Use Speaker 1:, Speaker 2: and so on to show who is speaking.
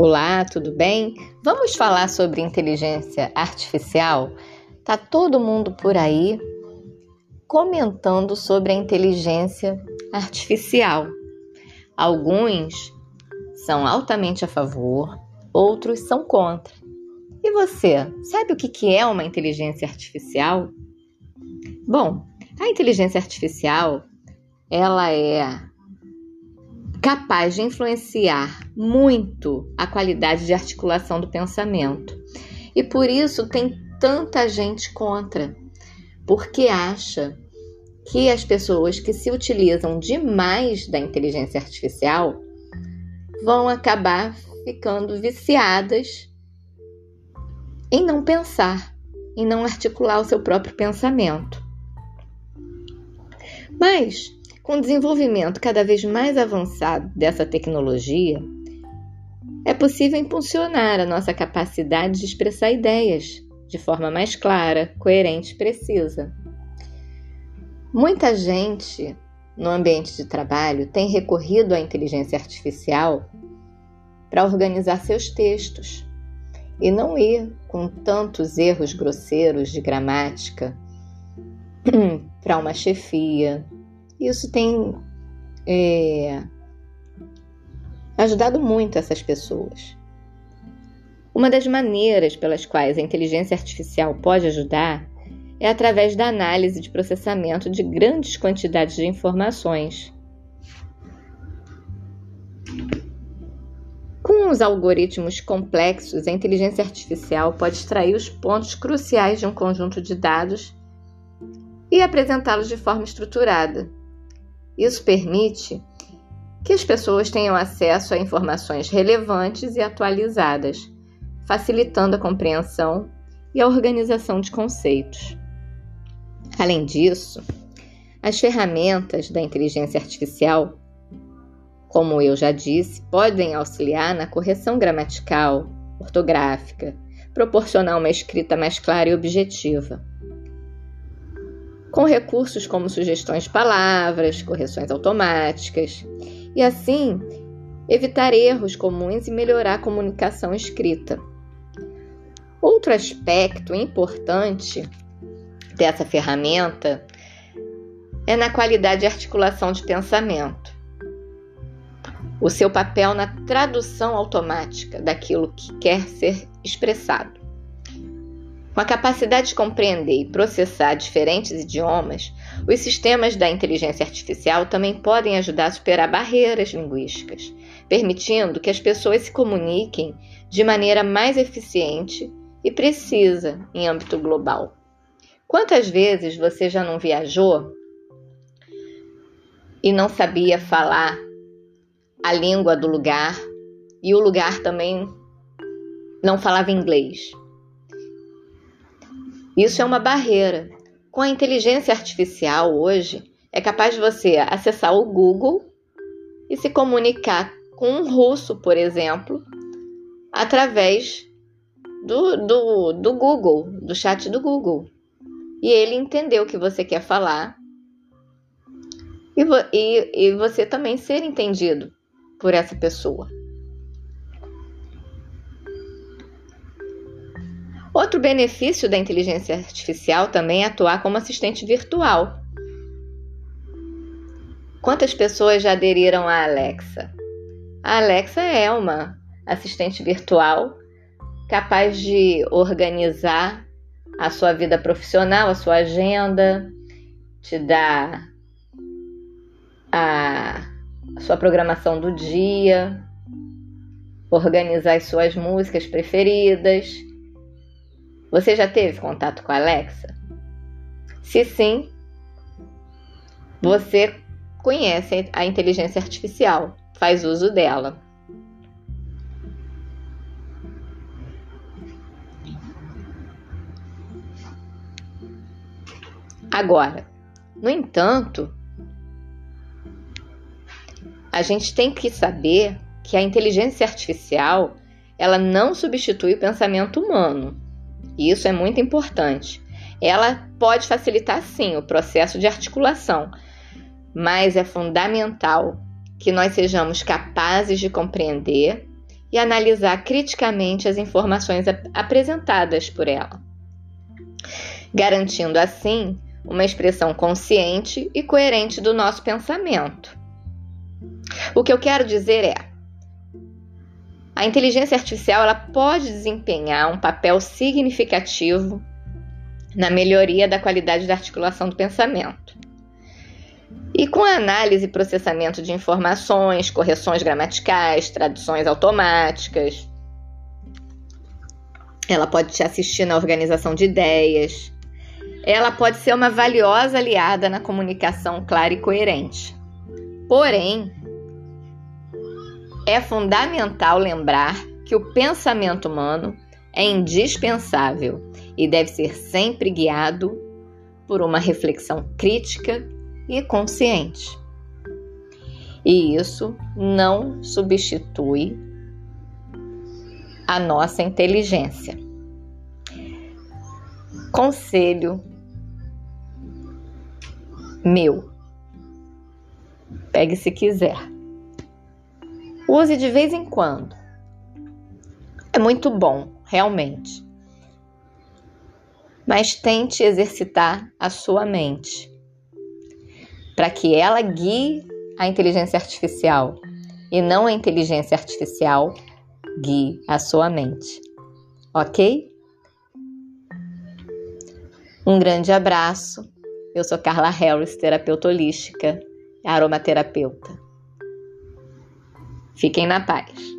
Speaker 1: Olá, tudo bem? Vamos falar sobre inteligência artificial? Tá todo mundo por aí comentando sobre a inteligência artificial. Alguns são altamente a favor, outros são contra. E você, sabe o que é uma inteligência artificial? Bom, a inteligência artificial ela é capaz de influenciar muito a qualidade de articulação do pensamento. E por isso tem tanta gente contra, porque acha que as pessoas que se utilizam demais da inteligência artificial vão acabar ficando viciadas em não pensar, em não articular o seu próprio pensamento. Mas com o desenvolvimento cada vez mais avançado dessa tecnologia, é possível impulsionar a nossa capacidade de expressar ideias de forma mais clara, coerente e precisa. Muita gente no ambiente de trabalho tem recorrido à inteligência artificial para organizar seus textos e não ir com tantos erros grosseiros de gramática para uma chefia, isso tem é, ajudado muito essas pessoas. Uma das maneiras pelas quais a inteligência artificial pode ajudar é através da análise de processamento de grandes quantidades de informações. Com os algoritmos complexos, a inteligência artificial pode extrair os pontos cruciais de um conjunto de dados e apresentá-los de forma estruturada, isso permite que as pessoas tenham acesso a informações relevantes e atualizadas, facilitando a compreensão e a organização de conceitos. Além disso, as ferramentas da inteligência artificial, como eu já disse, podem auxiliar na correção gramatical, ortográfica, proporcionar uma escrita mais clara e objetiva com recursos como sugestões de palavras, correções automáticas, e assim evitar erros comuns e melhorar a comunicação escrita. Outro aspecto importante dessa ferramenta é na qualidade de articulação de pensamento. O seu papel na tradução automática daquilo que quer ser expressado. Com a capacidade de compreender e processar diferentes idiomas, os sistemas da inteligência artificial também podem ajudar a superar barreiras linguísticas, permitindo que as pessoas se comuniquem de maneira mais eficiente e precisa em âmbito global. Quantas vezes você já não viajou e não sabia falar a língua do lugar e o lugar também não falava inglês? Isso é uma barreira. Com a inteligência artificial hoje, é capaz de você acessar o Google e se comunicar com um russo, por exemplo, através do, do, do Google, do chat do Google. E ele entender o que você quer falar e, e, e você também ser entendido por essa pessoa. Outro benefício da inteligência artificial também é atuar como assistente virtual. Quantas pessoas já aderiram à Alexa? A Alexa é uma assistente virtual capaz de organizar a sua vida profissional, a sua agenda, te dar a, sua programação do dia, organizar as suas músicas preferidas você já teve contato com a Alexa? Se sim, você conhece a inteligência artificial, faz uso dela. Agora, no entanto, a gente tem que saber que a inteligência artificial ela não substitui o pensamento humano. E isso é muito importante. Ela pode facilitar sim o processo de articulação, mas é fundamental que nós sejamos capazes de compreender e analisar criticamente as informações ap apresentadas por ela, garantindo assim uma expressão consciente e coerente do nosso pensamento. O que eu quero dizer é: a inteligência artificial ela pode desempenhar um papel significativo na melhoria da qualidade da articulação do pensamento. E com a análise e processamento de informações, correções gramaticais, traduções automáticas, ela pode te assistir na organização de ideias. Ela pode ser uma valiosa aliada na comunicação clara e coerente. Porém, é fundamental lembrar que o pensamento humano é indispensável e deve ser sempre guiado por uma reflexão crítica e consciente. E isso não substitui a nossa inteligência. Conselho meu. Pegue se quiser. Use de vez em quando. É muito bom, realmente. Mas tente exercitar a sua mente para que ela guie a inteligência artificial e não a inteligência artificial guie a sua mente. Ok? Um grande abraço. Eu sou Carla Harris, terapeuta holística, aromaterapeuta. Fiquem na paz.